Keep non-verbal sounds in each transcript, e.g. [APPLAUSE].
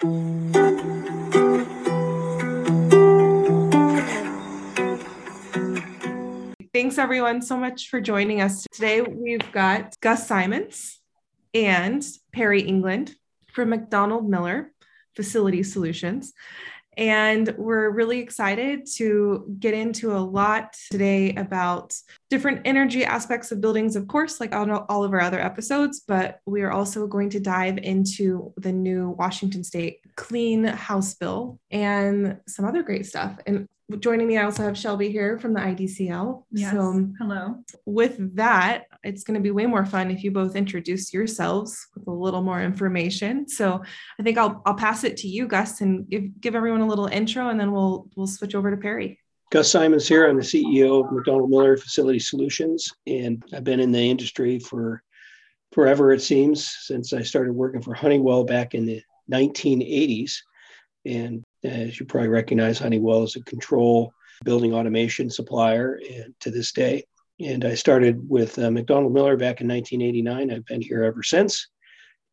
Thanks everyone so much for joining us. Today we've got Gus Simonds and Perry England from MacDonald Miller Facility Solutions. And we're really excited to get into a lot today about different energy aspects of buildings, of course, like on all of our other episodes, but we are also going to dive into the new Washington State Clean House Bill and some other great stuff. And joining me, I also have Shelby here from the IDCL. Yes. So, hello. With that, it's going to be way more fun if you both introduce yourselves with a little more information. So, I think I'll I'll pass it to you, Gus, and give give everyone a little intro, and then we'll we'll switch over to Perry. Gus Simonds here. I'm the CEO of MacDonald Miller Facility Solutions, and I've been in the industry for forever, it seems, since I started working for Honeywell back in the 1980s. And as you probably recognize, Honeywell is a control building automation supplier and to this day. And I started with uh, MacDonald Miller back in 1989. I've been here ever since.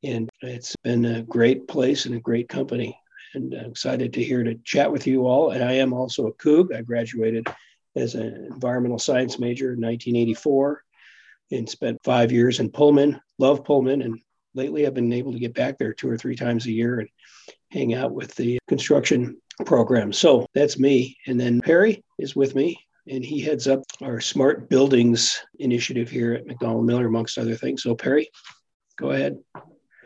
And it's been a great place and a great company. And I'm excited to here to chat with you all. And I am also a Coug. I graduated as an environmental science major in 1984 and spent five years in Pullman. Love Pullman. And lately I've been able to get back there two or three times a year and hang out with the construction program. So that's me. And then Perry is with me, and he heads up our smart buildings initiative here at MacDonald Miller, amongst other things. So, Perry, go ahead.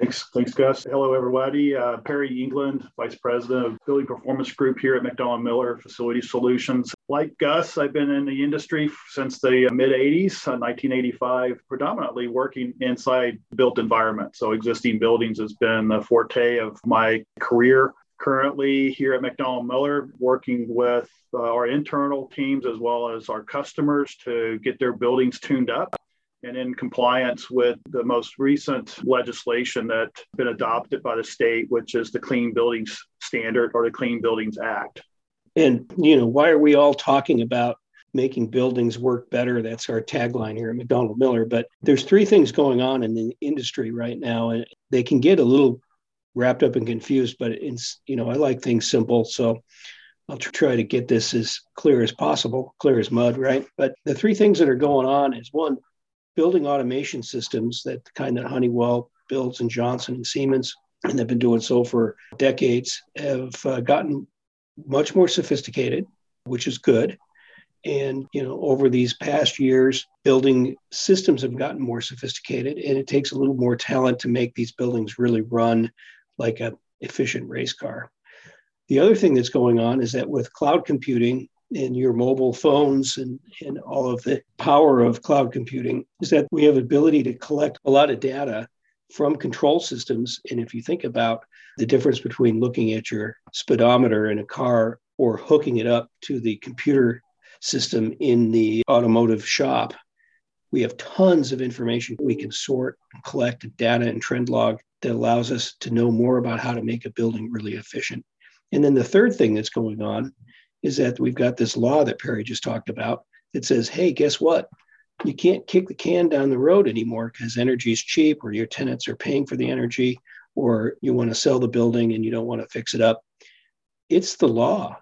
Thanks, thanks, Gus. Hello, everybody. Uh, Perry England, Vice President of Building Performance Group here at MacDonald Miller Facility Solutions. Like Gus, I've been in the industry since the mid 80s, uh, 1985, predominantly working inside built environments. So, existing buildings has been the forte of my career. Currently, here at MacDonald Miller, working with uh, our internal teams as well as our customers to get their buildings tuned up and in compliance with the most recent legislation that's been adopted by the state, which is the Clean Buildings Standard or the Clean Buildings Act. And, you know, why are we all talking about making buildings work better? That's our tagline here at MacDonald Miller. But there's three things going on in the industry right now, and they can get a little wrapped up and confused, but it's, you know, I like things simple. So I'll try to get this as clear as possible, clear as mud, right? But the three things that are going on is one, building automation systems that the kind that Honeywell builds and Johnson and Siemens, and they've been doing so for decades, have uh, gotten much more sophisticated, which is good. And you know, over these past years, building systems have gotten more sophisticated, and it takes a little more talent to make these buildings really run like a efficient race car. The other thing that's going on is that with cloud computing in your mobile phones and, and all of the power of cloud computing is that we have ability to collect a lot of data from control systems. And if you think about the difference between looking at your speedometer in a car or hooking it up to the computer system in the automotive shop, we have tons of information we can sort and collect data and trend log that allows us to know more about how to make a building really efficient. And then the third thing that's going on is that we've got this law that Perry just talked about that says, hey, guess what? You can't kick the can down the road anymore because energy is cheap or your tenants are paying for the energy or you want to sell the building and you don't want to fix it up. It's the law.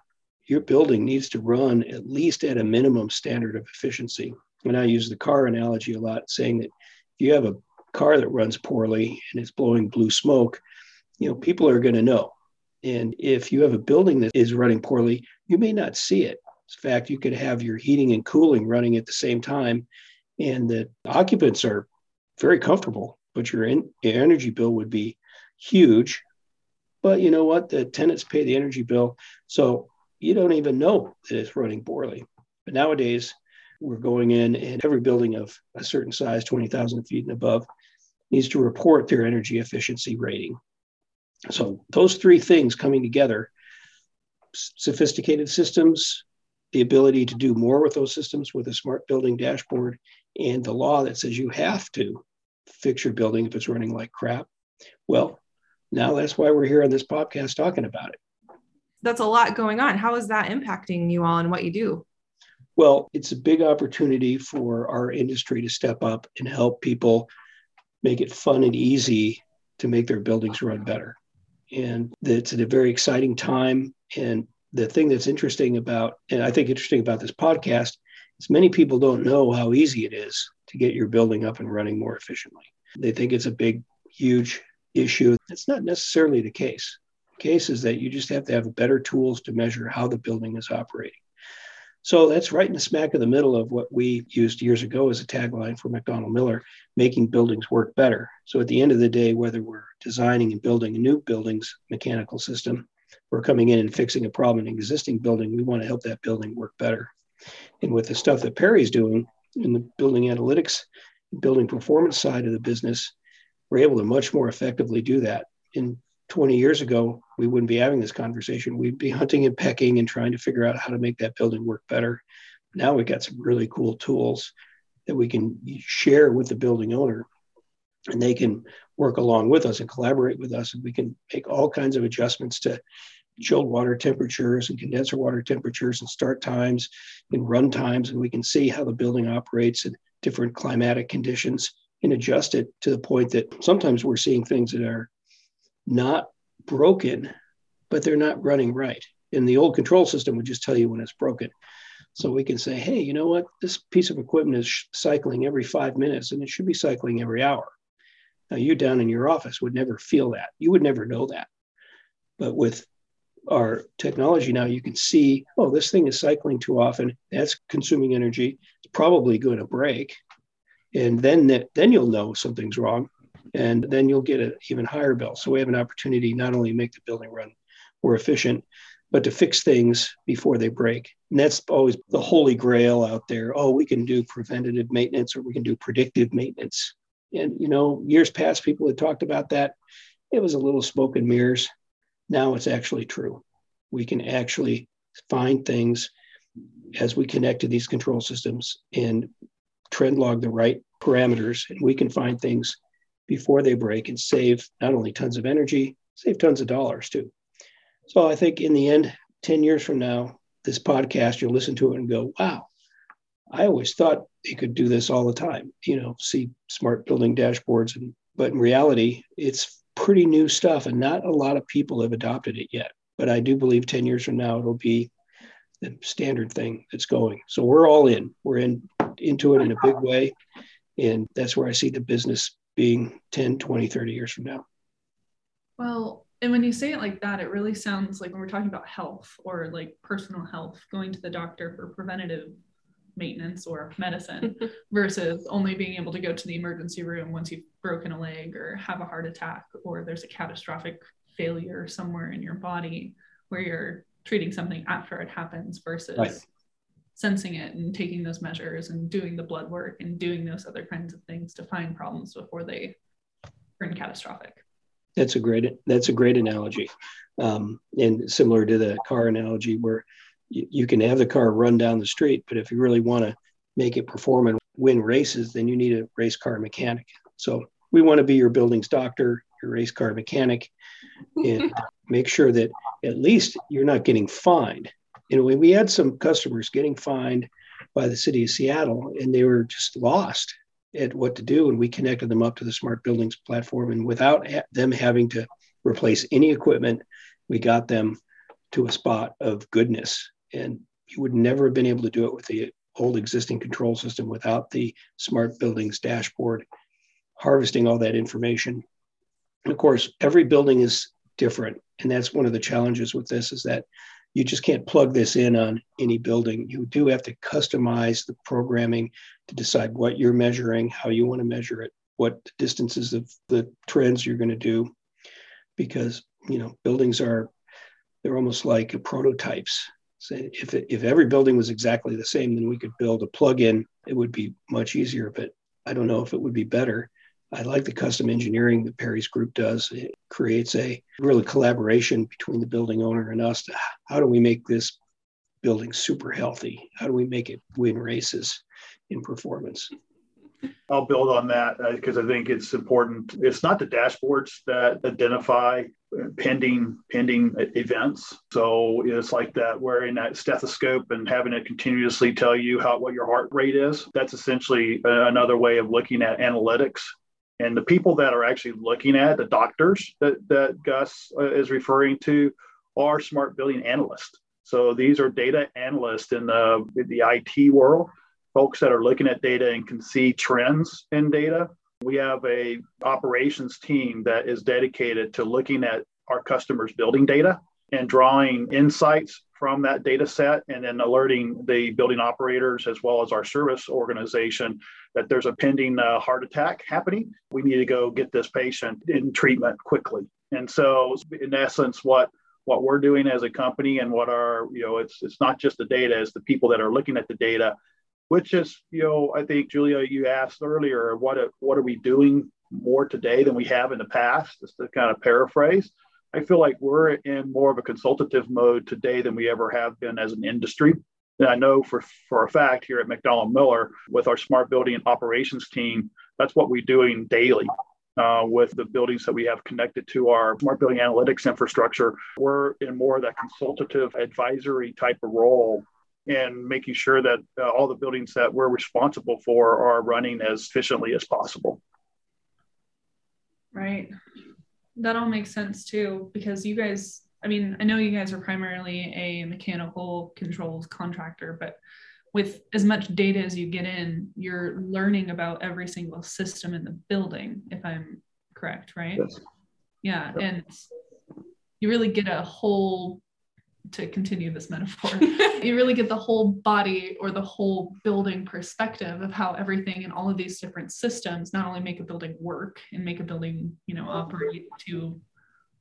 Your building needs to run at least at a minimum standard of efficiency. And I use the car analogy a lot, saying that if you have a car that runs poorly and it's blowing blue smoke, you know, people are going to know. And if you have a building that is running poorly, you may not see it. In fact, you could have your heating and cooling running at the same time, and the occupants are very comfortable, but your, in, your energy bill would be huge. But you know what? The tenants pay the energy bill. So you don't even know that it's running poorly. But nowadays, we're going in, and every building of a certain size, 20,000 feet and above, needs to report their energy efficiency rating. So those three things coming together sophisticated systems, the ability to do more with those systems with a smart building dashboard, and the law that says you have to fix your building if it's running like crap. Well, now that's why we're here on this podcast talking about it. That's a lot going on. How is that impacting you all and what you do? Well, it's a big opportunity for our industry to step up and help people make it fun and easy to make their buildings run better and it's at a very exciting time. And the thing that's interesting about, and I think interesting about this podcast, is many people don't know how easy it is to get your building up and running more efficiently. They think it's a big, huge issue. It's not necessarily the case. The case is that you just have to have better tools to measure how the building is operating. So that's right in the smack of the middle of what we used years ago as a tagline for MacDonald Miller, making buildings work better. So at the end of the day, whether we're designing and building a new building's mechanical system, we're coming in and fixing a problem in an existing building, we want to help that building work better. And with the stuff that Perry's doing in the building analytics, building performance side of the business, we're able to much more effectively do that. In 20 years ago, we wouldn't be having this conversation. We'd be hunting and pecking and trying to figure out how to make that building work better. Now we've got some really cool tools that we can share with the building owner, and they can work along with us and collaborate with us. And we can make all kinds of adjustments to chilled water temperatures and condenser water temperatures and start times and run times. And we can see how the building operates in different climatic conditions and adjust it to the point that sometimes we're seeing things that are not broken, but they're not running right. And the old control system would just tell you when it's broken. So we can say, hey, you know what? This piece of equipment is cycling every five minutes and it should be cycling every hour. Now, you down in your office would never feel that. You would never know that. But with our technology now, you can see, oh, this thing is cycling too often. That's consuming energy. It's probably going to break. And then, then you'll know something's wrong and then you'll get an even higher bill. So we have an opportunity not only to make the building run more efficient, but to fix things before they break. And that's always the holy grail out there. Oh, we can do preventative maintenance or we can do predictive maintenance. And, you know, years past, people had talked about that. It was a little smoke and mirrors. Now it's actually true. We can actually find things as we connect to these control systems and trend log the right parameters, and we can find things before they break and save not only tons of energy, save tons of dollars too. So I think in the end, 10 years from now, this podcast, you'll listen to it and go, wow, I always thought they could do this all the time, you know, see smart building dashboards. And, but in reality, it's pretty new stuff and not a lot of people have adopted it yet. But I do believe 10 years from now, it'll be the standard thing that's going. So we're all in, we're in into it in a big way. And that's where I see the business being 10, 20, 30 years from now. Well, and when you say it like that, it really sounds like when we're talking about health or like personal health, going to the doctor for preventative maintenance or medicine [LAUGHS] versus only being able to go to the emergency room once you've broken a leg or have a heart attack or there's a catastrophic failure somewhere in your body where you're treating something after it happens versus right sensing it and taking those measures and doing the blood work and doing those other kinds of things to find problems before they turn catastrophic. That's a great that's a great analogy, um, and similar to the car analogy, where you, you can have the car run down the street, but if you really want to make it perform and win races, then you need a race car mechanic. So we want to be your building's doctor, your race car mechanic, and [LAUGHS] make sure that at least you're not getting fined you know, we had some customers getting fined by the city of Seattle and they were just lost at what to do. And we connected them up to the smart buildings platform. And without them having to replace any equipment, we got them to a spot of goodness. And you would never have been able to do it with the old existing control system without the smart buildings dashboard harvesting all that information. And of course, every building is different. And that's one of the challenges with this is that you just can't plug this in on any building. You do have to customize the programming to decide what you're measuring, how you want to measure it, what distances of the trends you're going to do, because you know buildings are they're almost like prototypes. So if it, if every building was exactly the same, then we could build a plug-in. It would be much easier, but I don't know if it would be better. I like the custom engineering that Perry's group does. It creates a really collaboration between the building owner and us. To, how do we make this building super healthy? How do we make it win races in performance? I'll build on that because uh, I think it's important. It's not the dashboards that identify pending pending events. So it's like that wearing that stethoscope and having it continuously tell you how what your heart rate is. That's essentially uh, another way of looking at analytics And the people that are actually looking at the doctors that, that Gus uh, is referring to are smart building analysts. So these are data analysts in the, in the IT world, folks that are looking at data and can see trends in data. We have a operations team that is dedicated to looking at our customers' building data and drawing insights from that data set and then alerting the building operators as well as our service organization that there's a pending uh, heart attack happening. We need to go get this patient in treatment quickly. And so, in essence, what what we're doing as a company and what our you know it's it's not just the data it's the people that are looking at the data which is you know i think julia you asked earlier what what are we doing more today than we have in the past just to kind of paraphrase I feel like we're in more of a consultative mode today than we ever have been as an industry. And I know for, for a fact here at MacDonald Miller with our smart building operations team, that's what we're doing daily. Uh, with the buildings that we have connected to our smart building analytics infrastructure, we're in more of that consultative advisory type of role and making sure that uh, all the buildings that we're responsible for are running as efficiently as possible. Right that all makes sense too because you guys i mean i know you guys are primarily a mechanical controls contractor but with as much data as you get in you're learning about every single system in the building if i'm correct right yes. yeah and you really get a whole to continue this metaphor, [LAUGHS] you really get the whole body or the whole building perspective of how everything and all of these different systems not only make a building work and make a building, you know, operate to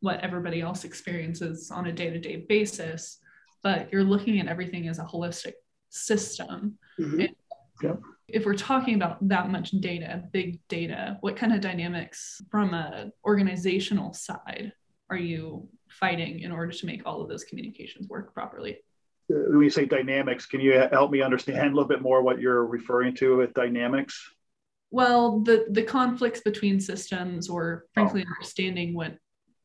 what everybody else experiences on a day-to-day basis, but you're looking at everything as a holistic system. Mm-hmm. Yep. If we're talking about that much data, big data, what kind of dynamics from a organizational side are you fighting in order to make all of those communications work properly. When you say dynamics, can you help me understand a little bit more what you're referring to with dynamics? Well, the the conflicts between systems, or frankly, oh. understanding what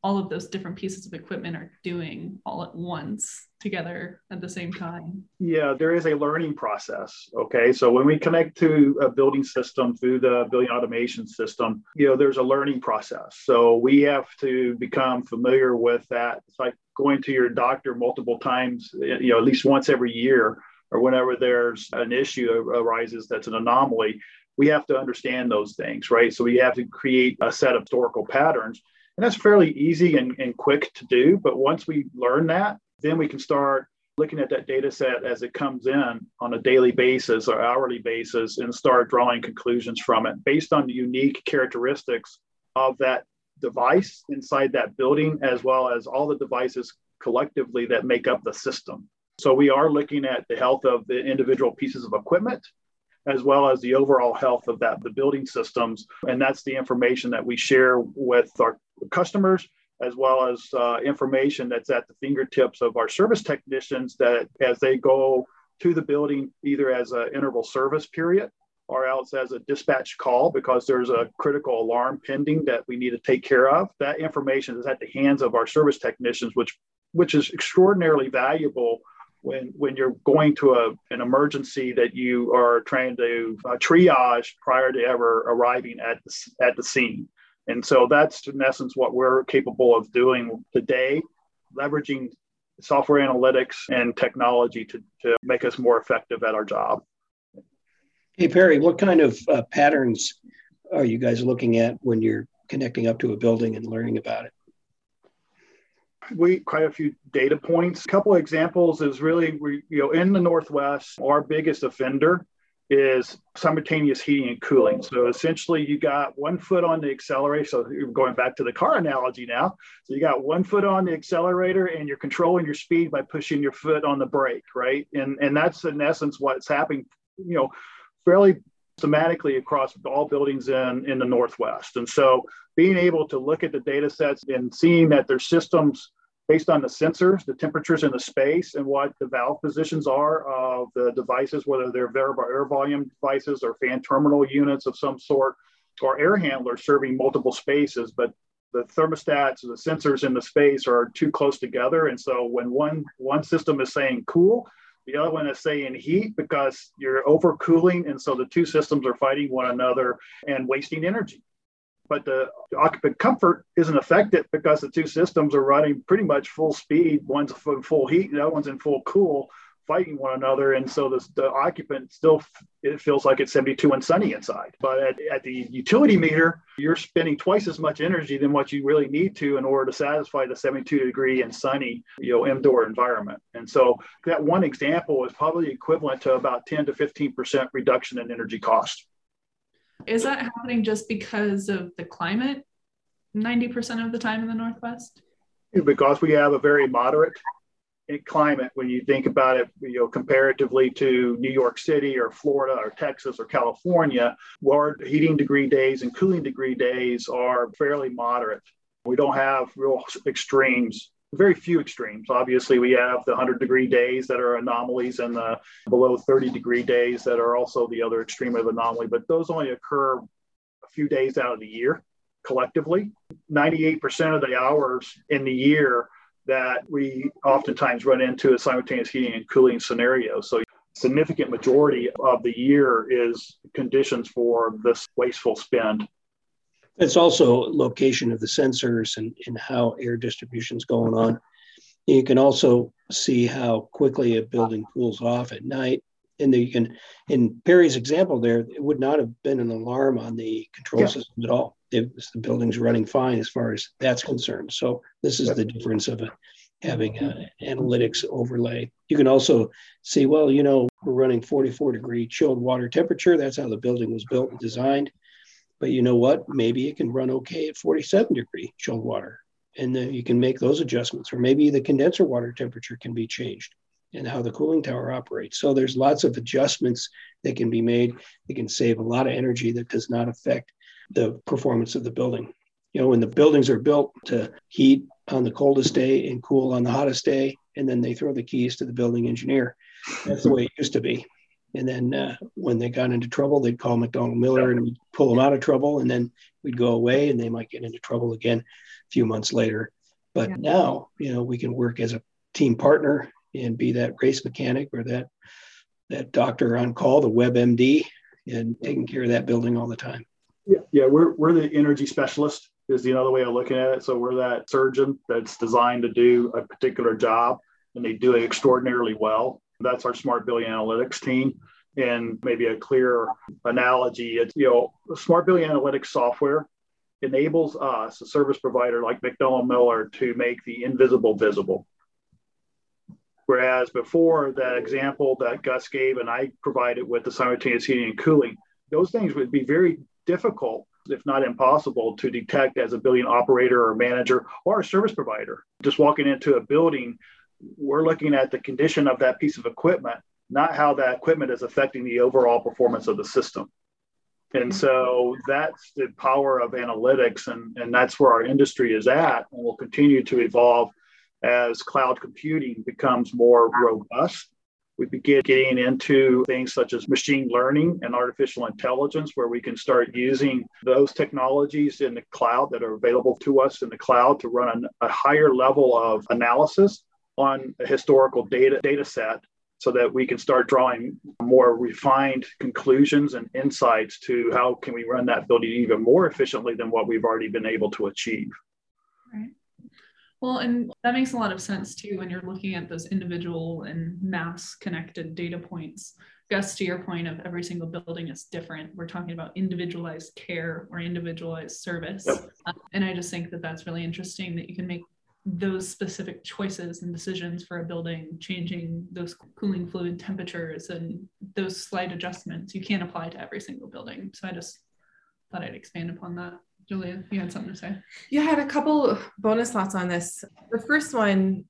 all of those different pieces of equipment are doing all at once together at the same time? Yeah, there is a learning process. Okay. So when we connect to a building system through the building automation system, you know, there's a learning process. So we have to become familiar with that. It's like going to your doctor multiple times, you know, at least once every year or whenever there's an issue arises that's an anomaly. We have to understand those things, right? So we have to create a set of historical patterns and that's fairly easy and, and quick to do. But once we learn that, then we can start looking at that data set as it comes in on a daily basis or hourly basis and start drawing conclusions from it based on the unique characteristics of that device inside that building, as well as all the devices collectively that make up the system. So we are looking at the health of the individual pieces of equipment as well as the overall health of that the building systems and that's the information that we share with our customers as well as uh, information that's at the fingertips of our service technicians that as they go to the building either as an interval service period or else as a dispatch call because there's a critical alarm pending that we need to take care of. That information is at the hands of our service technicians which which is extraordinarily valuable when when you're going to a, an emergency that you are trying to uh, triage prior to ever arriving at the, at the scene and so that's in essence what we're capable of doing today, leveraging software analytics and technology to, to make us more effective at our job. Hey, Perry, what kind of uh, patterns are you guys looking at when you're connecting up to a building and learning about it? we quite a few data points. A couple of examples is really we you know in the Northwest, our biggest offender is simultaneous heating and cooling. So essentially, you got one foot on the accelerator. So you're going back to the car analogy now. So you got one foot on the accelerator, and you're controlling your speed by pushing your foot on the brake, right? And and that's in essence what's happening. You know, fairly systematically across all buildings in in the Northwest. And so being able to look at the data sets and seeing that their systems based on the sensors, the temperatures in the space, and what the valve positions are of the devices, whether they're variable air volume devices or fan terminal units of some sort, or air handlers serving multiple spaces. But the thermostats, the sensors in the space are too close together. And so when one, one system is saying cool, the other one is saying heat because you're overcooling. And so the two systems are fighting one another and wasting energy. But the occupant comfort isn't affected because the two systems are running pretty much full speed. One's in full heat, the other one's in full cool, fighting one another. And so the, the occupant still it feels like it's 72 and sunny inside. But at, at the utility meter, you're spending twice as much energy than what you really need to in order to satisfy the 72 degree and sunny, you know, indoor environment. And so that one example is probably equivalent to about 10 to 15% reduction in energy cost. Is that happening just because of the climate 90% of the time in the Northwest? Because we have a very moderate climate when you think about it, you know, comparatively to New York City or Florida or Texas or California, where heating degree days and cooling degree days are fairly moderate. We don't have real extremes very few extremes. Obviously, we have the 100 degree days that are anomalies and the below 30 degree days that are also the other extreme of anomaly, but those only occur a few days out of the year collectively. 98% of the hours in the year that we oftentimes run into a simultaneous heating and cooling scenario. So significant majority of the year is conditions for this wasteful spend. It's also location of the sensors and, and how air distribution is going on. You can also see how quickly a building cools off at night. And you can, in Perry's example there, it would not have been an alarm on the control yeah. system at all. It was, the building's running fine as far as that's concerned. So this is the difference of a, having an analytics overlay. You can also see, well, you know, we're running 44 degree chilled water temperature. That's how the building was built and designed. But you know what? Maybe it can run okay at 47 degree chilled water. And then you can make those adjustments. Or maybe the condenser water temperature can be changed and how the cooling tower operates. So there's lots of adjustments that can be made. It can save a lot of energy that does not affect the performance of the building. You know, when the buildings are built to heat on the coldest day and cool on the hottest day, and then they throw the keys to the building engineer. That's the way it used to be. And then uh, when they got into trouble, they'd call MacDonald Miller and we'd pull them out of trouble. And then we'd go away and they might get into trouble again a few months later. But yeah. now, you know, we can work as a team partner and be that race mechanic or that that doctor on call, the WebMD, and taking care of that building all the time. Yeah, yeah, we're we're the energy specialist is the other way of looking at it. So we're that surgeon that's designed to do a particular job, and they do it extraordinarily well. That's our smart building analytics team. And maybe a clear analogy, it's, you know, smart building analytics software enables us, a service provider like MacDonald Miller, to make the invisible visible. Whereas before that example that Gus gave and I provided with the simultaneous heating and cooling, those things would be very difficult, if not impossible, to detect as a building operator or manager or a service provider. Just walking into a building we're looking at the condition of that piece of equipment, not how that equipment is affecting the overall performance of the system. And so that's the power of analytics, and, and that's where our industry is at, and will continue to evolve as cloud computing becomes more robust. We begin getting into things such as machine learning and artificial intelligence, where we can start using those technologies in the cloud that are available to us in the cloud to run a higher level of analysis on a historical data data set so that we can start drawing more refined conclusions and insights to how can we run that building even more efficiently than what we've already been able to achieve right well and that makes a lot of sense too when you're looking at those individual and mass connected data points Gus, to your point of every single building is different. We're talking about individualized care or individualized service. Yep. Um, and I just think that that's really interesting that you can make those specific choices and decisions for a building, changing those cooling fluid temperatures and those slight adjustments, you can't apply to every single building. So I just thought I'd expand upon that. Julia, you had something to say? I had a couple bonus thoughts on this. The first one,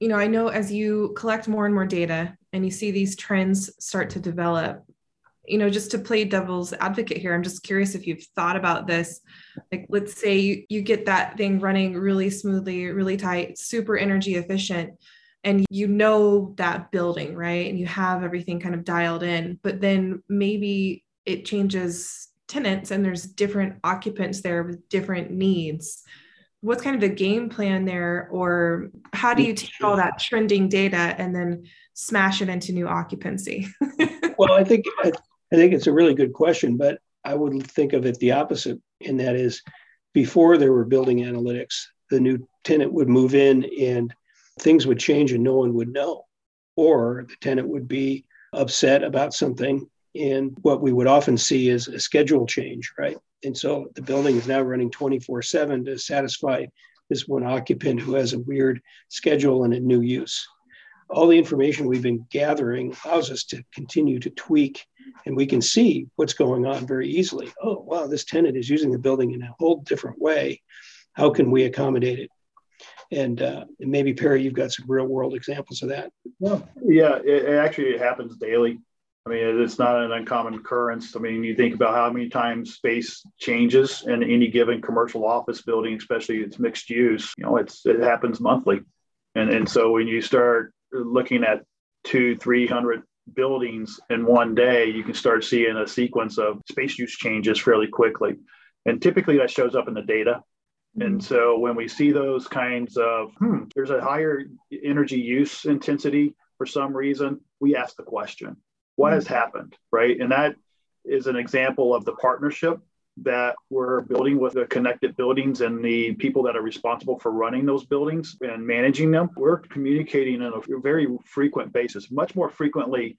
you know, I know as you collect more and more data and you see these trends start to develop, you know, just to play devil's advocate here, I'm just curious if you've thought about this. Like, let's say you, you get that thing running really smoothly, really tight, super energy efficient, and you know that building, right? And you have everything kind of dialed in, but then maybe it changes tenants and there's different occupants there with different needs. What's kind of the game plan there? Or how do you take all that trending data and then smash it into new occupancy? [LAUGHS] well, I think uh, I think it's a really good question, but I would think of it the opposite, and that is before there were building analytics, the new tenant would move in and things would change and no one would know. Or the tenant would be upset about something. And what we would often see is a schedule change, right? And so the building is now running 24 7 to satisfy this one occupant who has a weird schedule and a new use. All the information we've been gathering allows us to continue to tweak and we can see what's going on very easily. Oh, wow, this tenant is using the building in a whole different way. How can we accommodate it? And, uh, and maybe Perry, you've got some real world examples of that. Well, yeah, it, it actually happens daily. I mean, it's not an uncommon occurrence. I mean, you think about how many times space changes in any given commercial office building, especially it's mixed use. You know, it's it happens monthly, and and so when you start looking at two, three hundred buildings in one day, you can start seeing a sequence of space use changes fairly quickly, and typically that shows up in the data. And mm-hmm. so when we see those kinds of, hmm, there's a higher energy use intensity for some reason, we ask the question what has happened, right? And that is an example of the partnership that we're building with the connected buildings and the people that are responsible for running those buildings and managing them. We're communicating on a very frequent basis, much more frequently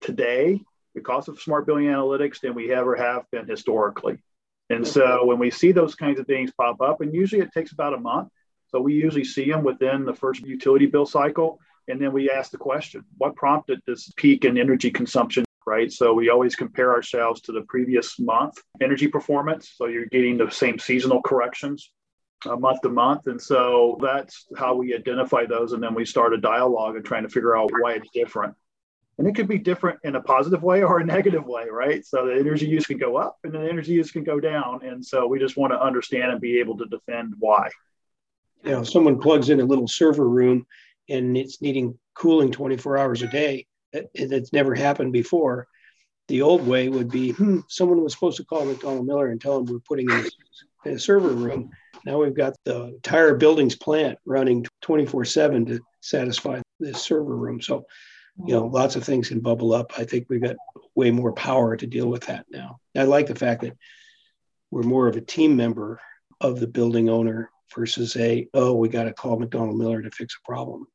today because of smart building analytics than we ever have been historically. And so when we see those kinds of things pop up, and usually it takes about a month. So we usually see them within the first utility bill cycle. And then we ask the question what prompted this peak in energy consumption? Right. So we always compare ourselves to the previous month energy performance. So you're getting the same seasonal corrections uh, month to month. And so that's how we identify those. And then we start a dialogue and trying to figure out why it's different. And it could be different in a positive way or a negative way, right? So the energy use can go up and the energy use can go down. And so we just want to understand and be able to defend why. You know, someone plugs in a little server room and it's needing cooling 24 hours a day. That's never happened before. The old way would be hmm, someone was supposed to call MacDonald Miller and tell him we're putting in a, a server room. Now we've got the entire building's plant running 24 7 to satisfy this server room. So, you know, lots of things can bubble up. I think we've got way more power to deal with that now. I like the fact that we're more of a team member of the building owner versus a, oh, we got to call MacDonald Miller to fix a problem.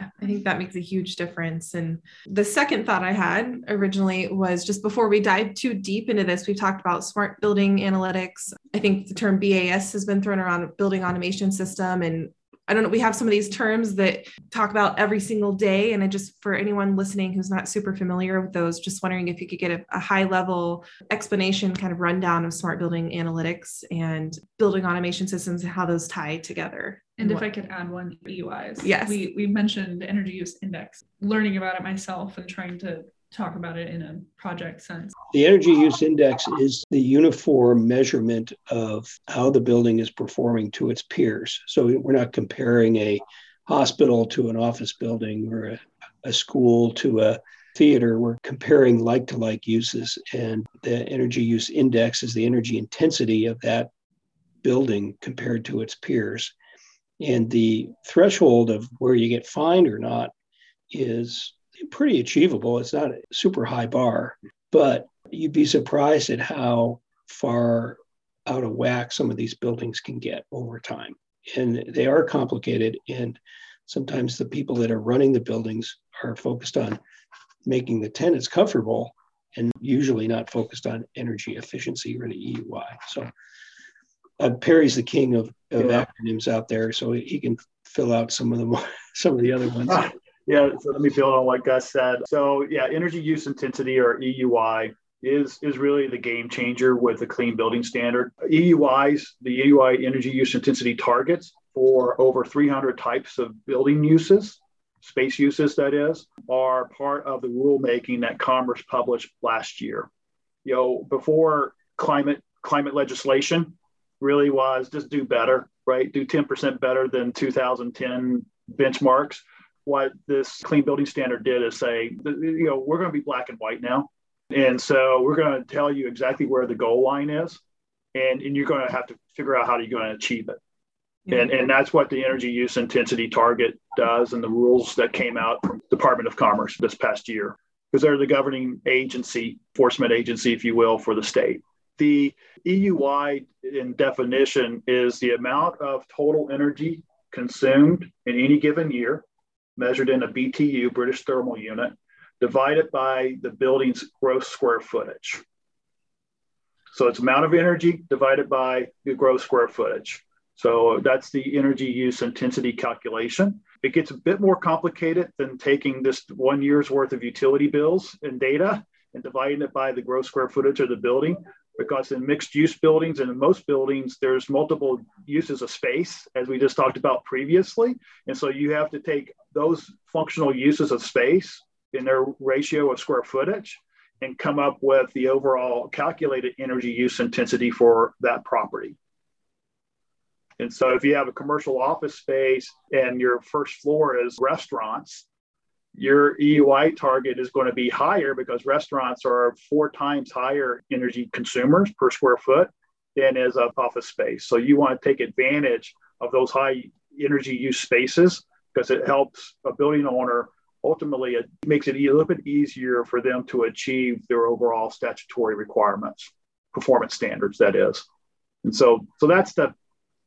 Yeah, I think that makes a huge difference. And the second thought I had originally was just before we dive too deep into this, we've talked about smart building analytics. I think the term BAS has been thrown around building automation system and I don't know, we have some of these terms that talk about every single day. And I just, for anyone listening who's not super familiar with those, just wondering if you could get a, a high level explanation, kind of rundown of smart building analytics and building automation systems and how those tie together. And if I could add one EUIs. Yes. We, we mentioned energy use index, learning about it myself and trying to talk about it in a project sense. The energy use index is the uniform measurement of how the building is performing to its peers. So we're not comparing a hospital to an office building or a, a school to a theater. We're comparing like to like uses. And the energy use index is the energy intensity of that building compared to its peers. And the threshold of where you get fined or not is pretty achievable. It's not a super high bar, but you'd be surprised at how far out of whack some of these buildings can get over time. And they are complicated. And sometimes the people that are running the buildings are focused on making the tenants comfortable and usually not focused on energy efficiency or the EUI. So uh, Perry's the king of, of yeah. acronyms out there, so he can fill out some of the [LAUGHS] some of the other ones. Yeah, so let me build on what Gus said. So yeah, energy use intensity or EUI is is really the game changer with the clean building standard. EUIs, the EUI energy use intensity targets for over 300 types of building uses, space uses that is, are part of the rulemaking that Commerce published last year. You know, before climate climate legislation really was just do better, right? Do 10% better than 2010 benchmarks what this clean building standard did is say, you know, we're going to be black and white now. And so we're going to tell you exactly where the goal line is. And, and you're going to have to figure out how you're going to achieve it. Yeah. And, and that's what the energy use intensity target does and the rules that came out from Department of Commerce this past year, because they're the governing agency, enforcement agency, if you will, for the state. The EUI in definition is the amount of total energy consumed in any given year, measured in a BTU, British thermal unit, divided by the building's gross square footage. So it's amount of energy divided by the gross square footage. So that's the energy use intensity calculation. It gets a bit more complicated than taking this one year's worth of utility bills and data and dividing it by the gross square footage of the building. Because in mixed use buildings and in most buildings, there's multiple uses of space, as we just talked about previously. And so you have to take those functional uses of space in their ratio of square footage and come up with the overall calculated energy use intensity for that property. And so if you have a commercial office space and your first floor is restaurants, your EUI target is going to be higher because restaurants are four times higher energy consumers per square foot than is a office space. So you want to take advantage of those high energy use spaces because it helps a building owner. Ultimately, it makes it a little bit easier for them to achieve their overall statutory requirements, performance standards, that is. And so, so that's the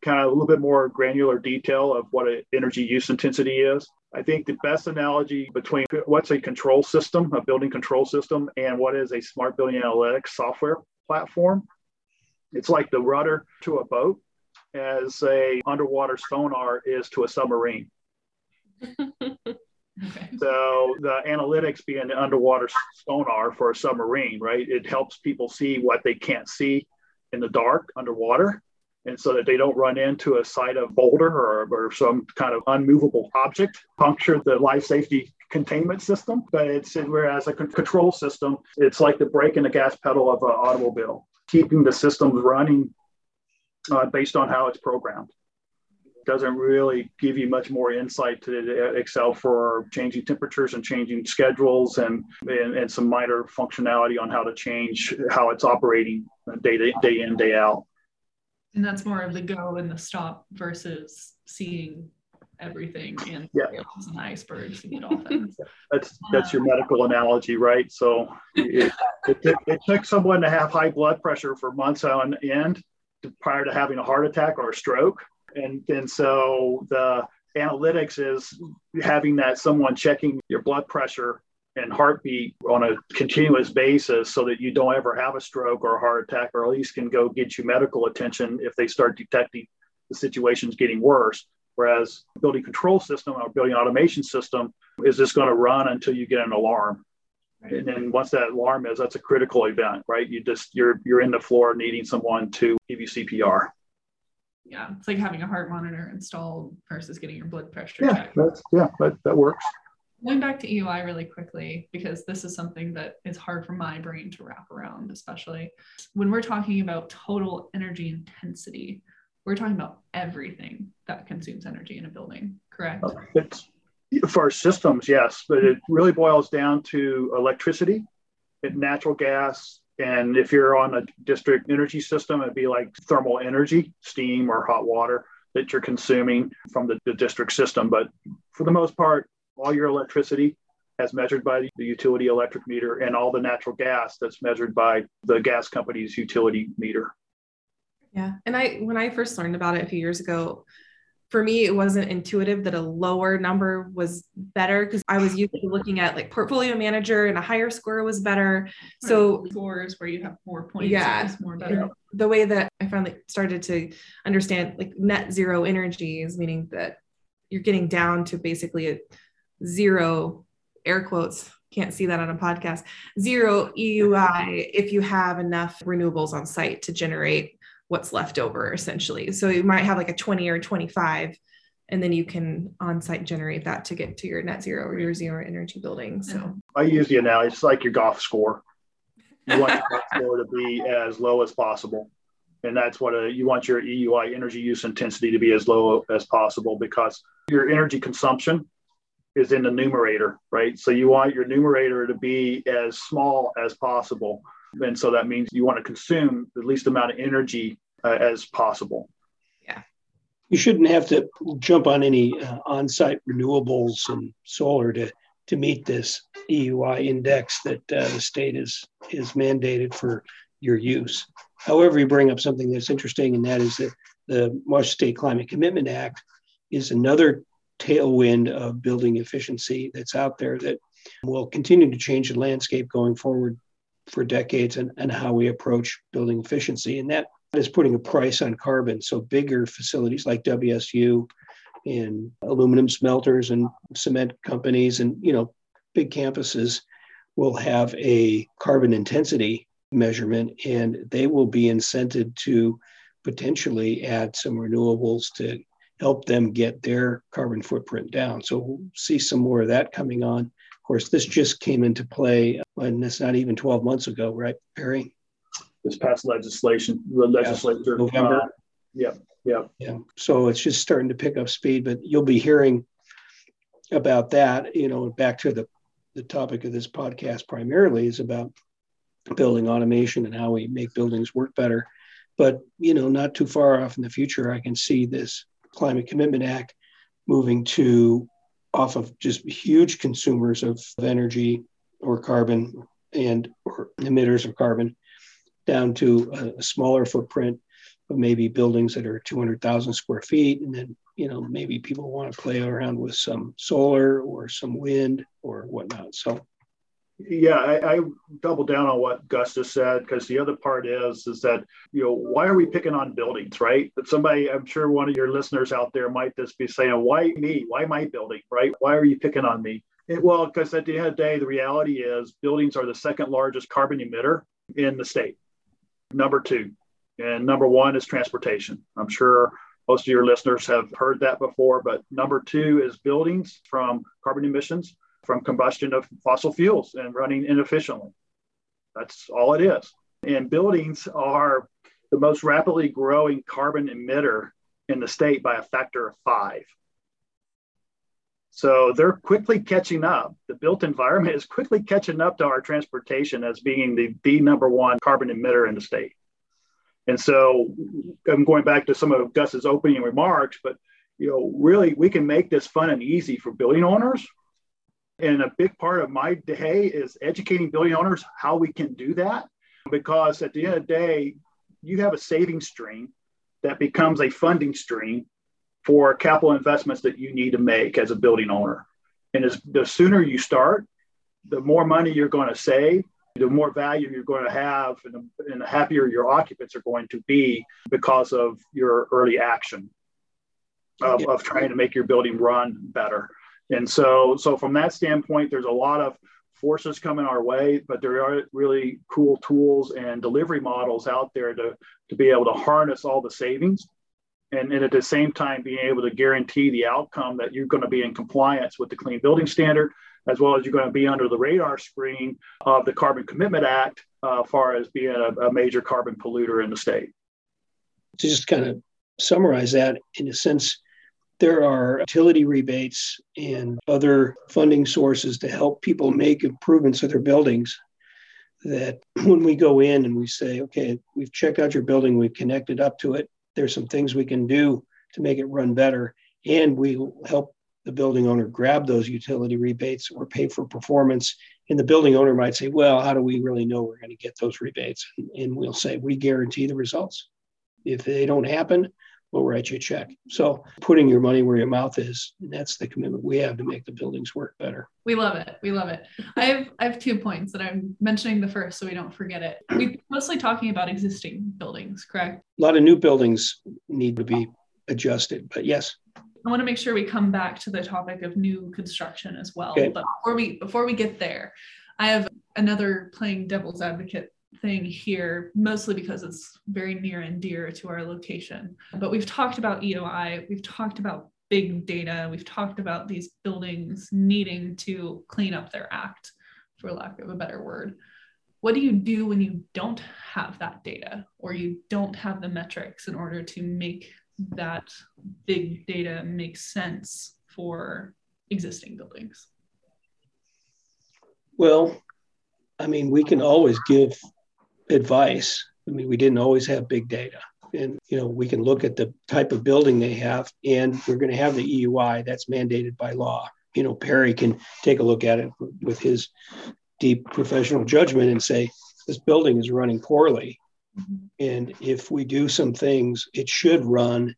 kind of a little bit more granular detail of what an energy use intensity is. I think the best analogy between what's a control system, a building control system, and what is a smart building analytics software platform. It's like the rudder to a boat as a underwater sonar is to a submarine. [LAUGHS] Okay. So the analytics being the underwater sonar for a submarine, right? It helps people see what they can't see in the dark underwater and so that they don't run into a site of boulder or, or some kind of unmovable object, puncture the life safety containment system. But it's whereas a control system, it's like the brake and the gas pedal of an automobile, keeping the systems running uh, based on how it's programmed. Doesn't really give you much more insight to Excel for changing temperatures and changing schedules and, and, and some minor functionality on how to change how it's operating day, day in, day out. And that's more of the go and the stop versus seeing everything and yeah. and icebergs and dolphins. [LAUGHS] that's that's your uh, medical analogy, right? So it, it, took, it took someone to have high blood pressure for months on end to, prior to having a heart attack or a stroke, and and so the analytics is having that someone checking your blood pressure and heartbeat on a continuous basis so that you don't ever have a stroke or a heart attack, or at least can go get you medical attention if they start detecting the situation's getting worse. Whereas building control system or building automation system is just going to run until you get an alarm. And then once that alarm is, that's a critical event, right? You just you're you're in the floor needing someone to give you CPR. Yeah, it's like having a heart monitor installed versus getting your blood pressure. Yeah, checked. that's yeah, that, that works. Going back to EUI really quickly, because this is something that is hard for my brain to wrap around, especially when we're talking about total energy intensity, we're talking about everything that consumes energy in a building, correct? Oh, it's for systems, yes, but it really boils down to electricity, natural gas, and if you're on a district energy system, it'd be like thermal energy, steam or hot water that you're consuming from the, the district system. But for the most part, all your electricity as measured by the utility electric meter and all the natural gas that's measured by the gas company's utility meter. Yeah. And I, when I first learned about it a few years ago, for me, it wasn't intuitive that a lower number was better because I was used to looking at like portfolio manager and a higher score was better. So scores where you have more points, yeah, more better. The way that I finally started to understand like net zero energy is meaning that you're getting down to basically a zero air quotes can't see that on a podcast zero EUI if you have enough renewables on site to generate what's left over essentially. So you might have like a 20 or 25 and then you can on site generate that to get to your net zero or your zero energy building so. I use the analogy it's like your golf score. You want your golf score to be as low as possible and that's what a, you want your EUI energy use intensity to be as low as possible because your energy consumption is in the numerator, right? So you want your numerator to be as small as possible. And so that means you want to consume the least amount of energy uh, as possible. Yeah. You shouldn't have to jump on any uh, on site renewables and solar to, to meet this EUI index that uh, the state is, is mandated for your use. However, you bring up something that's interesting, and that is that the Washington State Climate Commitment Act is another tailwind of building efficiency that's out there that will continue to change the landscape going forward for decades and, and how we approach building efficiency. And that is putting a price on carbon. So bigger facilities like WSU and aluminum smelters and cement companies and you know big campuses will have a carbon intensity measurement and they will be incented to potentially add some renewables to help them get their carbon footprint down. So we'll see some more of that coming on. Of course, this just came into play and it's not even 12 months ago, right, Perry? This past legislation, the legislature. Yeah, November. Uh, yeah, yeah. Yeah. So it's just starting to pick up speed, but you'll be hearing about that, you know, back to the, the topic of this podcast primarily is about building automation and how we make buildings work better. But, you know, not too far off in the future, I can see this Climate Commitment Act moving to off of just huge consumers of energy or carbon and or emitters of carbon down to a, a smaller footprint of maybe buildings that are 200,000 square feet. And then, you know, maybe people want to play around with some solar or some wind or whatnot. So yeah, I, I, double down on what Gus just said because the other part is is that you know why are we picking on buildings, right? But somebody, I'm sure one of your listeners out there might just be saying, why me? Why my building, right? Why are you picking on me? It, well, because at the end of the day, the reality is buildings are the second largest carbon emitter in the state. Number two, and number one is transportation. I'm sure most of your listeners have heard that before, but number two is buildings from carbon emissions from combustion of fossil fuels and running inefficiently. That's all it is. And buildings are the most rapidly growing carbon emitter in the state by a factor of five. So they're quickly catching up. The built environment is quickly catching up to our transportation as being the, the number one carbon emitter in the state. And so I'm going back to some of Gus's opening remarks, but you know, really we can make this fun and easy for building owners and a big part of my day is educating building owners how we can do that. Because at the end of the day, you have a saving stream that becomes a funding stream for capital investments that you need to make as a building owner. And as, the sooner you start, the more money you're going to save, the more value you're going to have, and the, and the happier your occupants are going to be because of your early action of, of trying to make your building run better. And so, so from that standpoint, there's a lot of forces coming our way, but there are really cool tools and delivery models out there to, to be able to harness all the savings. And, and at the same time being able to guarantee the outcome that you're going to be in compliance with the clean building standard as well as you're going to be under the radar screen of the carbon commitment act uh, far as being a, a major carbon polluter in the state. To just kind of summarize that in a sense there are utility rebates and other funding sources to help people make improvements to their buildings. That [CLEARS THROAT] when we go in and we say, okay, we've checked out your building, we've connected up to it, there's some things we can do to make it run better. And we help the building owner grab those utility rebates or pay for performance. And the building owner might say, well, how do we really know we're going to get those rebates? And we'll say, we guarantee the results. If they don't happen, we'll write you a check. So putting your money where your mouth is, and that's the commitment we have to make the buildings work better. We love it. We love it. I have I have two points that I'm mentioning the first so we don't forget it. We're mostly talking about existing buildings, correct? A lot of new buildings need to be adjusted, but yes. I want to make sure we come back to the topic of new construction as well. Okay. But before we before we get there, I have another playing devil's advocate thing here, mostly because it's very near and dear to our location. But we've talked about EUI, we've talked about big data, we've talked about these buildings needing to clean up their act, for lack of a better word. What do you do when you don't have that data or you don't have the metrics in order to make that big data make sense for existing buildings? Well, I mean, we can always give advice. I mean, we didn't always have big data. And, you know, we can look at the type of building they have, and we're going to have the EUI that's mandated by law. You know, Perry can take a look at it with his deep professional judgment and say, this building is running poorly. Mm-hmm. And if we do some things, it should run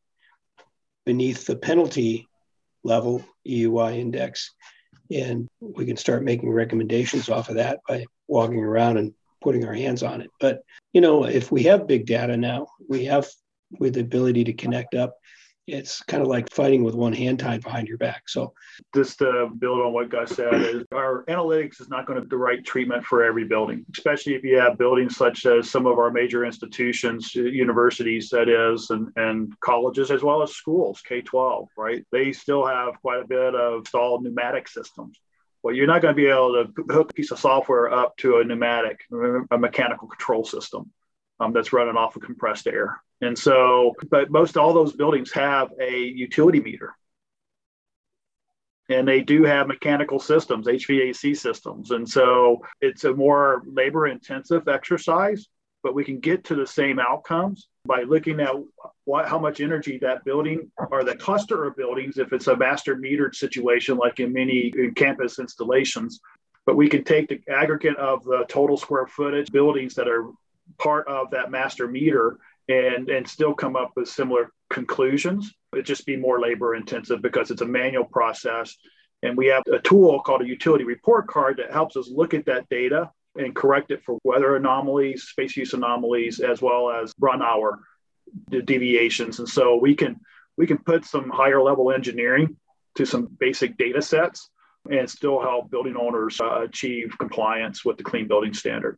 beneath the penalty level EUI index. And we can start making recommendations off of that by walking around and putting our hands on it. But, you know, if we have big data now, we have with the ability to connect up it's kind of like fighting with one hand tied behind your back. So, just to build on what Gus said, is our analytics is not going to be the right treatment for every building, especially if you have buildings such as some of our major institutions, universities, that is, and, and colleges, as well as schools, K 12, right? They still have quite a bit of installed pneumatic systems. Well, you're not going to be able to hook a piece of software up to a pneumatic, a mechanical control system um, that's running off of compressed air. And so, but most all those buildings have a utility meter. And they do have mechanical systems, HVAC systems. And so it's a more labor intensive exercise, but we can get to the same outcomes by looking at what, how much energy that building or the cluster of buildings, if it's a master metered situation like in many campus installations, but we can take the aggregate of the total square footage buildings that are part of that master meter and and still come up with similar conclusions. It'd just be more labor intensive because it's a manual process. And we have a tool called a utility report card that helps us look at that data and correct it for weather anomalies, space use anomalies, as well as run hour deviations. And so we can we can put some higher level engineering to some basic data sets and still help building owners uh, achieve compliance with the clean building standard.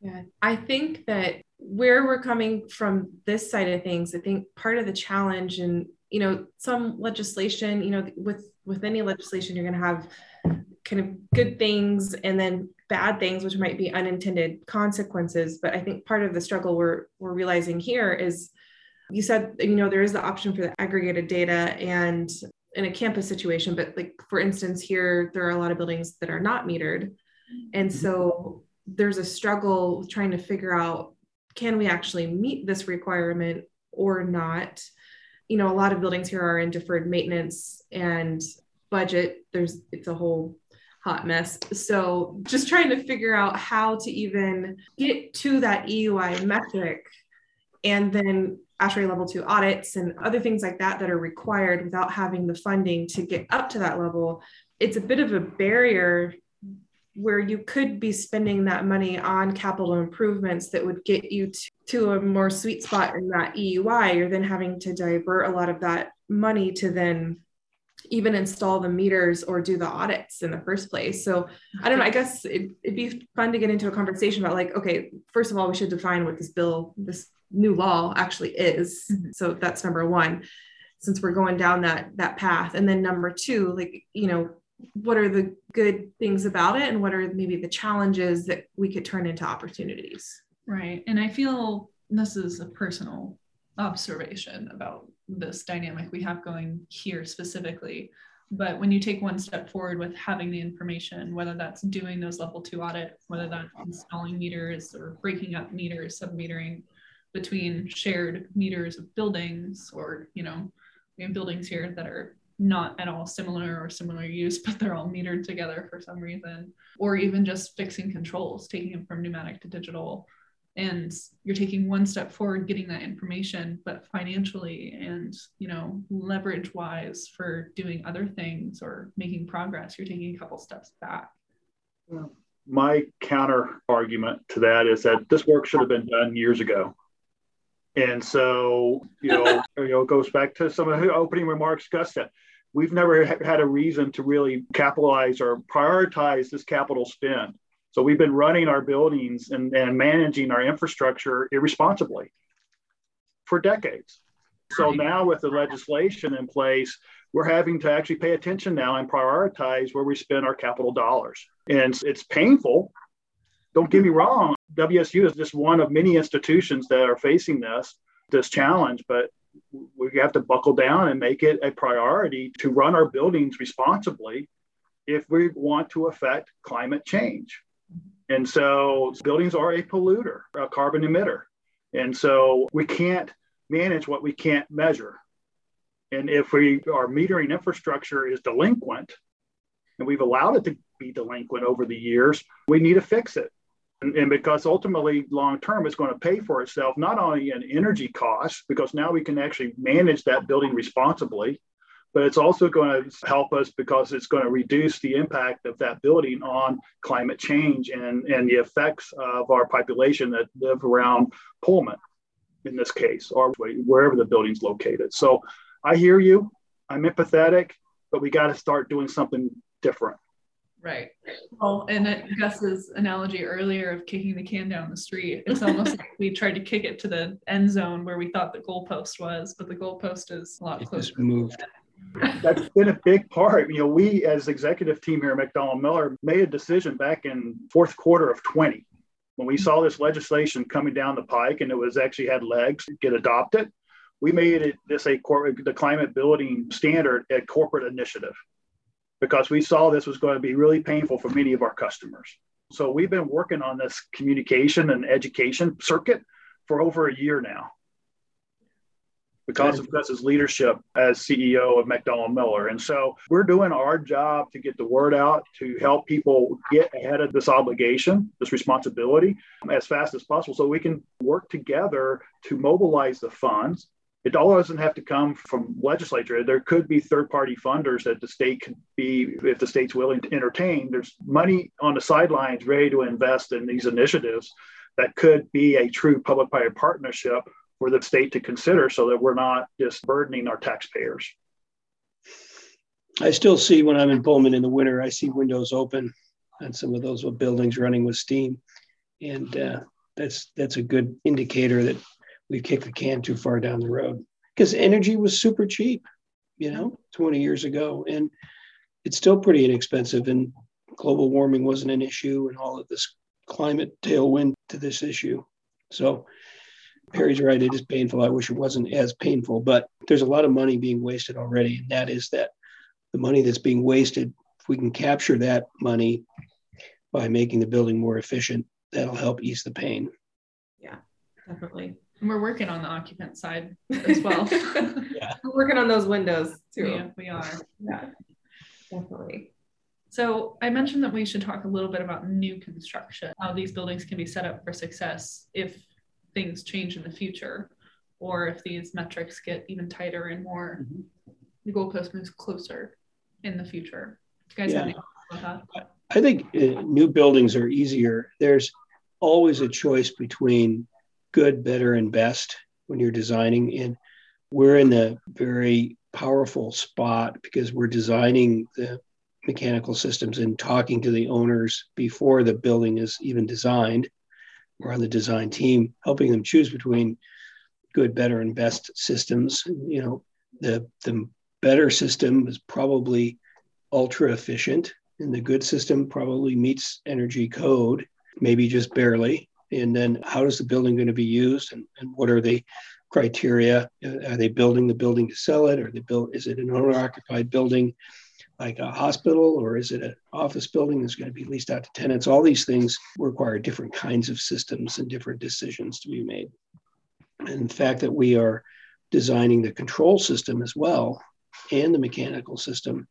Yeah, I think that where we're coming from this side of things, I think part of the challenge and you know some legislation, you know, with with any legislation, you're going to have kind of good things and then bad things, which might be unintended consequences. But I think part of the struggle we're we're realizing here is, you said you know there is the option for the aggregated data and in a campus situation, but like for instance here there are a lot of buildings that are not metered, and mm-hmm. so there's a struggle trying to figure out can we actually meet this requirement or not you know a lot of buildings here are in deferred maintenance and budget. There's it's a whole hot mess. So just trying to figure out how to even get to that eui metric and then ASHRAE level two audits and other things like that that are required without having the funding to get up to that level it's a bit of a barrier where you could be spending that money on capital improvements that would get you to, to a more sweet spot in that EUI, you're then having to divert a lot of that money to then even install the meters or do the audits in the first place. So I don't know. I guess it, would be fun to get into a conversation about like, okay, first of all, we should define what this bill, this new law actually is. Mm-hmm. So that's number one, since we're going down that that path. And then number two, like, you know, what are the good things about it and what are maybe the challenges that we could turn into opportunities. Right. And i feel this is a personal observation about this dynamic we have going here specifically. But when you take one step forward with having the information whether that's doing those level two audit whether that's installing meters or breaking up meters sub-metering between shared meters of buildings or you know we have buildings here that are not at all similar or similar use, [LAUGHS] but they're all metered together for some reason, or even just fixing controls, taking them from pneumatic to digital. And you're taking one step forward, getting that information, but financially and you know, leverage wise for doing other things or making progress, you're taking a couple steps back. My counter argument to that is that this work should have been done years ago. And so, you know, [LAUGHS] you know, it goes back to some of the opening remarks Gus said. We've never had a reason to really capitalize or prioritize this capital spend. So we've been running our buildings and, and managing our infrastructure irresponsibly for decades. So now with the legislation in place, we're having to actually pay attention now and prioritize where we spend our capital dollars. And it's painful. Don't get me wrong. WSU is just one of many institutions that are facing this this challenge, but we have to buckle down and make it a priority to run our buildings responsibly if we want to affect climate change. And so buildings are a polluter, a carbon emitter. And so we can't manage what we can't measure. And if we our metering infrastructure is delinquent, and we've allowed it to be delinquent over the years, we need to fix it And, because ultimately, long term, it's going to pay for itself, not only in energy costs, because now we can actually manage that building responsibly, but it's also going to help us because it's going to reduce the impact of that building on climate change and, and the effects of our population that live around Pullman in this case, or wherever the building's located. So I hear you. I'm empathetic, but we got to start doing something different. Right. Well, and Gus's analogy earlier of kicking the can down the street, it's almost [LAUGHS] like we tried to kick it to the end zone where we thought the goalpost was, but the goalpost is a lot it closer. moved. That's been a big part. You know, we as executive team here at MacDonald Miller made a decision back in fourth quarter of 20 when we saw this legislation coming down the pike and it was actually had legs get adopted, we made it this a corporate the climate building standard a corporate initiative because we saw this was going to be really painful for many of our customers. So we've been working on this communication and education circuit for over a year now because of Gus's leadership as CEO of MacDonald Miller. And so we're doing our job to get the word out to help people get ahead of this obligation, this responsibility as fast as possible so we can work together to mobilize the funds. It all doesn't have to come from legislature. There could be third party funders that the state could be, if the state's willing to entertain. There's money on the sidelines ready to invest in these initiatives that could be a true public private partnership for the state to consider so that we're not just burdening our taxpayers. I still see when I'm in Pullman in the winter, I see windows open and some of those buildings running with steam. And uh, that's that's a good indicator that we've kicked the can too far down the road because energy was super cheap, you know, 20 years ago. And it's still pretty inexpensive. And global warming wasn't an issue and all of this climate tailwind to this issue. So Perry's right. It is painful. I wish it wasn't as painful, but there's a lot of money being wasted already. And that is that the money that's being wasted, if we can capture that money by making the building more efficient, that'll help ease the pain. Yeah, definitely. And we're working on the occupant side as well. [LAUGHS] yeah. We're working on those windows too. Yeah, we are. Yeah, definitely. So I mentioned that we should talk a little bit about new construction, how these buildings can be set up for success if things change in the future or if these metrics get even tighter and more mm-hmm. the goalpost moves closer in the future. Do you guys yeah. have any about that? I think uh, new buildings are easier. There's always a choice between good, better, and best when you're designing. And we're in a very powerful spot because we're designing the mechanical systems and talking to the owners before the building is even designed we're on the design team, helping them choose between good, better, and best systems. You know, the the better system is probably ultra efficient, and the good system probably meets energy code, maybe just barely. And then, how is the building going to be used, and, and what are the criteria? Uh, are they building the building to sell it? Or they build? Is it an owner-occupied building? like a hospital or is it an office building that's going to be leased out to tenants? All these things require different kinds of systems and different decisions to be made. And the fact that we are designing the control system as well and the mechanical system,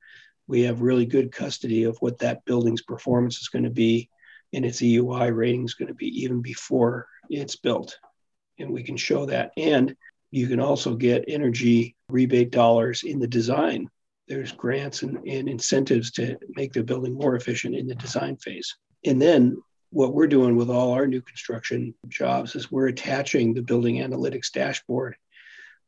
we have really good custody of what that building's performance is going to be and its EUI rating is going to be even before it's built. And we can show that. And you can also get energy rebate dollars in the design there's grants and, and incentives to make the building more efficient in the design phase. And then what we're doing with all our new construction jobs is we're attaching the building analytics dashboard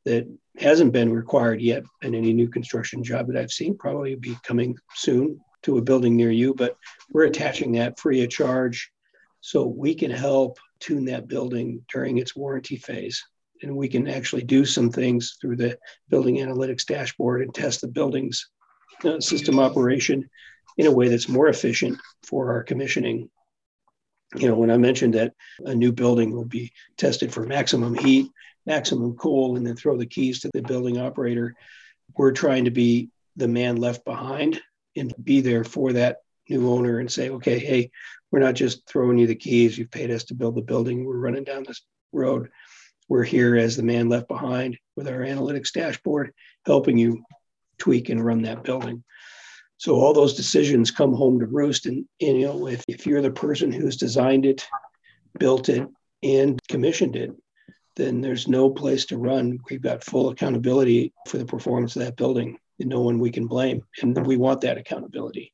that hasn't been required yet in any new construction job that I've seen, probably be coming soon to a building near you, but we're attaching that free of charge so we can help tune that building during its warranty phase and we can actually do some things through the building analytics dashboard and test the building's uh, system operation in a way that's more efficient for our commissioning. You know, when I mentioned that a new building will be tested for maximum heat, maximum cool, and then throw the keys to the building operator, we're trying to be the man left behind and be there for that new owner and say, okay, hey, we're not just throwing you the keys. You've paid us to build the building. We're running down this road. We're here as the man left behind with our analytics dashboard, helping you tweak and run that building. So all those decisions come home to roost. And, and you know, if, if you're the person who's designed it built it and commissioned it, then there's no place to run. We've got full accountability for the performance of that building no one we can blame. And we want that accountability.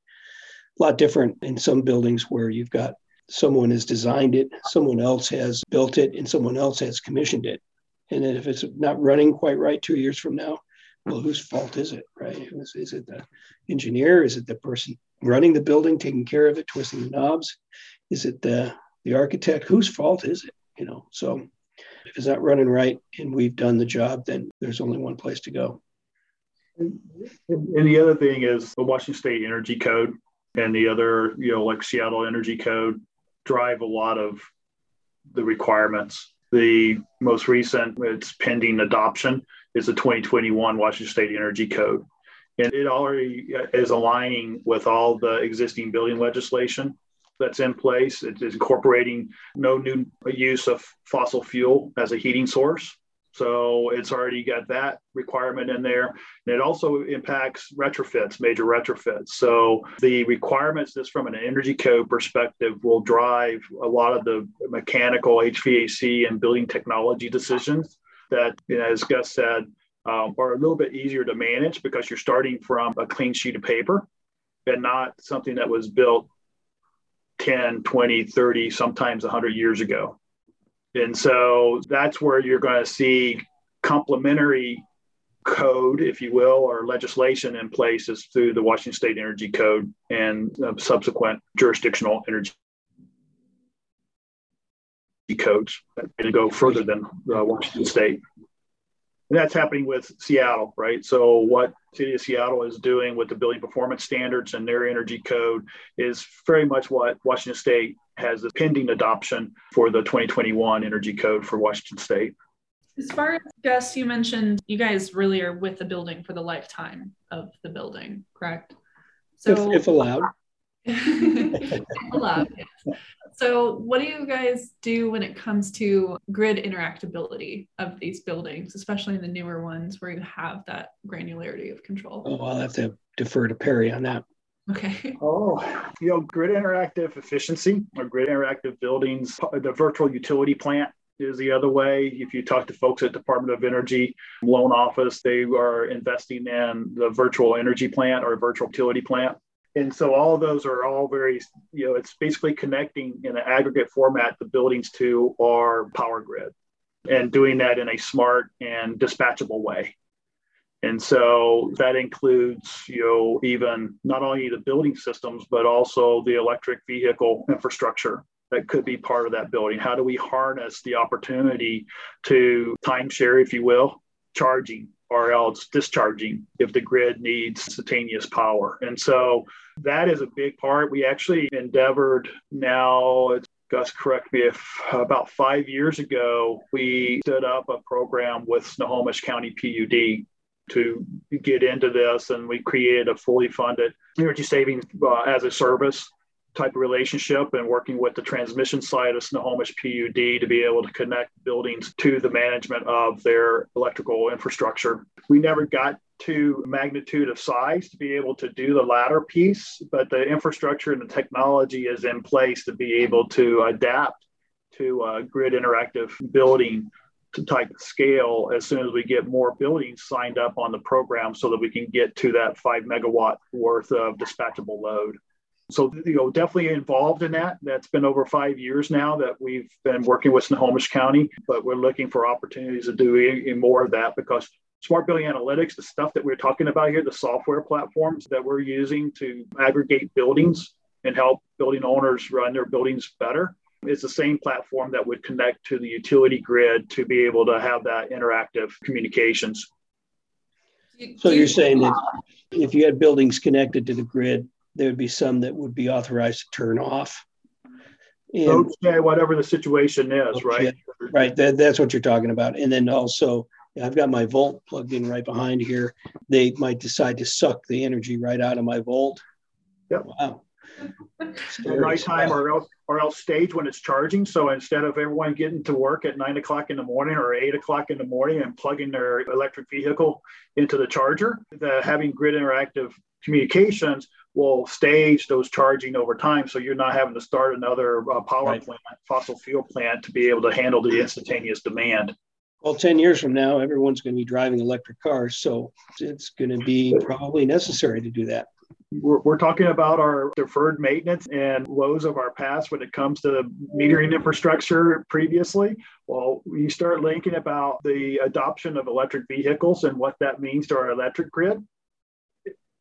A lot different in some buildings where you've got someone has designed it, someone else has built it, and someone else has commissioned it. And then if it's not running quite right two years from now, well, whose fault is it, right? Is, is it the engineer? Is it the person running the building, taking care of it, twisting the knobs? Is it the, the architect? Whose fault is it? You know, so if it's not running right and we've done the job, then there's only one place to go. And, the other thing is the Washington State Energy Code and the other, you know, like Seattle Energy Code drive a lot of the requirements. The most recent, it's pending adoption, is the 2021 Washington State Energy Code. And it already uh, is aligning with all the existing building legislation that's in place. It is incorporating no new use of fossil fuel as a heating source. So it's already got that requirement in there. And it also impacts retrofits, major retrofits. So the requirements just from an energy code perspective will drive a lot of the mechanical HVAC and building technology decisions that, you know, as Gus said, um, are a little bit easier to manage because you're starting from a clean sheet of paper and not something that was built 10, 20, 30, sometimes 100 years ago. And so that's where you're going to see complementary code, if you will, or legislation in place is through the Washington State Energy Code and uh, subsequent jurisdictional energy codes to go further than uh, Washington State. And that's happening with Seattle, right? So what City of Seattle is doing with the building performance standards and their energy code is very much what Washington State has a pending adoption for the 2021 energy code for Washington State. As far as Gus, you mentioned you guys really are with the building for the lifetime of the building, correct? So if, if allowed. [LAUGHS] if allowed, yes. So, what do you guys do when it comes to grid interactability of these buildings, especially in the newer ones where you have that granularity of control? Oh, I'll have to defer to Perry on that. Okay. Oh, you know, grid interactive efficiency or grid interactive buildings, the virtual utility plant is the other way. If you talk to folks at Department of Energy loan office, they are investing in the virtual energy plant or virtual utility plant and so all of those are all very you know it's basically connecting in an aggregate format the buildings to our power grid and doing that in a smart and dispatchable way and so that includes you know even not only the building systems but also the electric vehicle infrastructure that could be part of that building how do we harness the opportunity to timeshare if you will charging or else discharging if the grid needs instantaneous power. And so that is a big part. We actually endeavored now, Gus, correct me if about five years ago, we stood up a program with Snohomish County PUD to get into this, and we created a fully funded energy savings uh, as a service type of relationship and working with the transmission side of Snohomish PUD to be able to connect buildings to the management of their electrical infrastructure. We never got to magnitude of size to be able to do the latter piece, but the infrastructure and the technology is in place to be able to adapt to grid interactive building to type scale as soon as we get more buildings signed up on the program so that we can get to that five megawatt worth of dispatchable load. So you know definitely involved in that. That's been over five years now that we've been working with snohomish county but we're looking for opportunities to do more of that because smart building analytics the stuff that we're talking about here the software platforms that we're using to aggregate buildings and help building owners run their buildings better is the same platform that would connect to the utility grid to be able to have that interactive communications so you're saying that if you had buildings connected to the grid there would be some that would be authorized to turn off. And, okay, whatever the situation is, okay, right? Right. That, that's what you're talking about. And then also, I've got my volt plugged in right behind here. They might decide to suck the energy right out of my volt. Yep. Wow. Nighttime or else or else stage when it's charging. So instead of everyone getting to work at nine o'clock in the morning or eight o'clock in the morning and plugging their electric vehicle into the charger, the having grid interactive communications will stage those charging over time. So you're not having to start another uh, power right. plant, fossil fuel plant to be able to handle the instantaneous demand. Well, 10 years from now, everyone's going to be driving electric cars. So it's going to be probably necessary to do that. We're, we're, talking about our deferred maintenance and woes of our past when it comes to metering infrastructure previously. Well, you start linking about the adoption of electric vehicles and what that means to our electric grid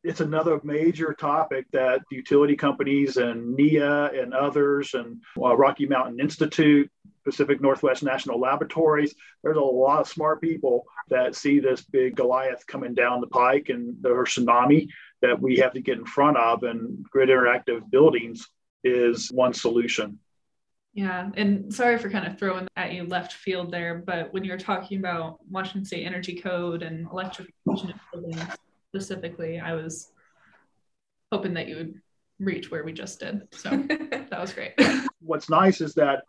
it's another major topic that utility companies and NEEA and others and uh, Rocky Mountain Institute, Pacific Northwest National Laboratories, there's a lot of smart people that see this big Goliath coming down the pike and the tsunami that we have to get in front of. And grid interactive buildings is one solution. Yeah, and sorry for kind of throwing at you left field there, but when you're talking about Washington State Energy Code and electrification of buildings, specifically, I was hoping that you would reach where we just did. So [LAUGHS] that was great. What's nice is that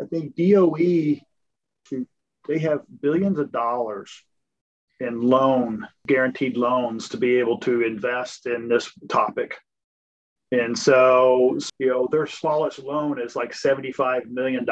I think DOE, they have billions of dollars in loan, guaranteed loans to be able to invest in this topic. And so, you know, their smallest loan is like $75 million.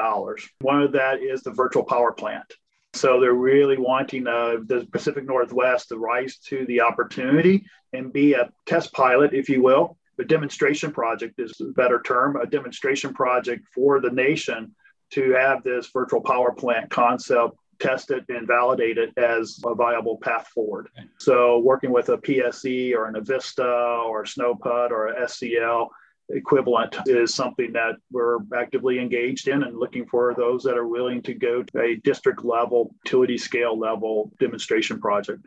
One of that is the virtual power plant. So they're really wanting uh, the Pacific Northwest to rise to the opportunity and be a test pilot, if you will. A demonstration project is a better term, a demonstration project for the nation to have this virtual power plant concept tested and validate it as a viable path forward. So working with a PSE or an Avista or a SnoPUD or a SCL equivalent is something that we're actively engaged in and looking for those that are willing to go to a district level, utility scale level demonstration project.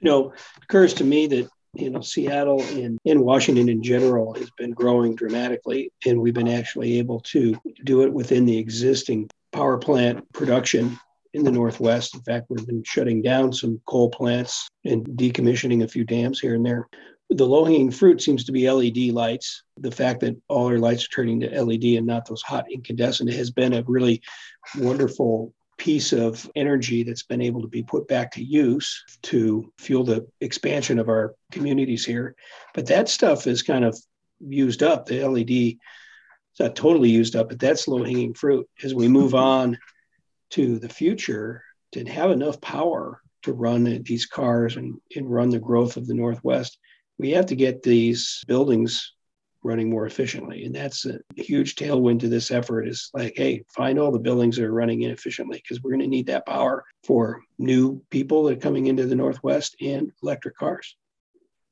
You know, it occurs to me that you know Seattle and in Washington in general has been growing dramatically, and we've been actually able to do it within the existing power plant production in the Northwest. In fact, we've been shutting down some coal plants and decommissioning a few dams here and there the low hanging fruit seems to be LED lights. The fact that all our lights are turning to LED and not those hot incandescent has been a really wonderful piece of energy that's been able to be put back to use to fuel the expansion of our communities here. But that stuff is kind of used up. The LED is not totally used up, but that's low hanging fruit. As we move on to the future, to have enough power to run these cars and, and run the growth of the Northwest, we have to get these buildings running more efficiently. And that's a huge tailwind to this effort is like, hey, find all the buildings that are running inefficiently because we're going to need that power for new people that are coming into the Northwest and electric cars.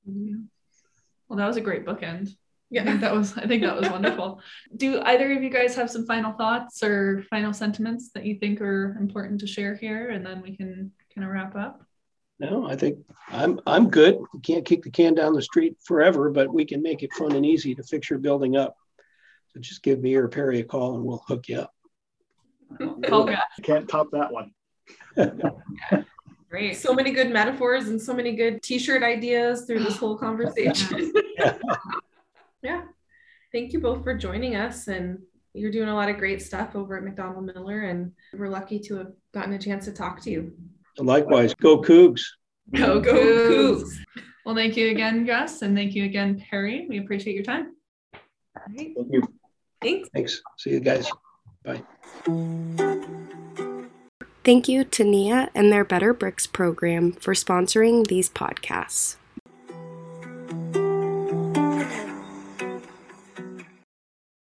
Well, that was a great bookend. Yeah, I think that was I think that was wonderful. [LAUGHS] Do either of you guys have some final thoughts or final sentiments that you think are important to share here and then we can kind of wrap up? No, I think I'm I'm good. We can't kick the can down the street forever, but we can make it fun and easy to fix your building up. So just give me or Perry a call and we'll hook you up. [LAUGHS] Okay. Can't top that one. [LAUGHS] Great. So many good metaphors and so many good t-shirt ideas through this whole conversation. Yeah. Thank you both for joining us and you're doing a lot of great stuff over at MacDonald Miller and we're lucky to have gotten a chance to talk to you. Likewise, go Cougs. Go, go Cougs. Well, thank you again, Gus, and thank you again, Perry. We appreciate your time. Thank you. Thanks. Thanks. See you guys. Bye. Thank you to NEEA and their Better Bricks program for sponsoring these podcasts.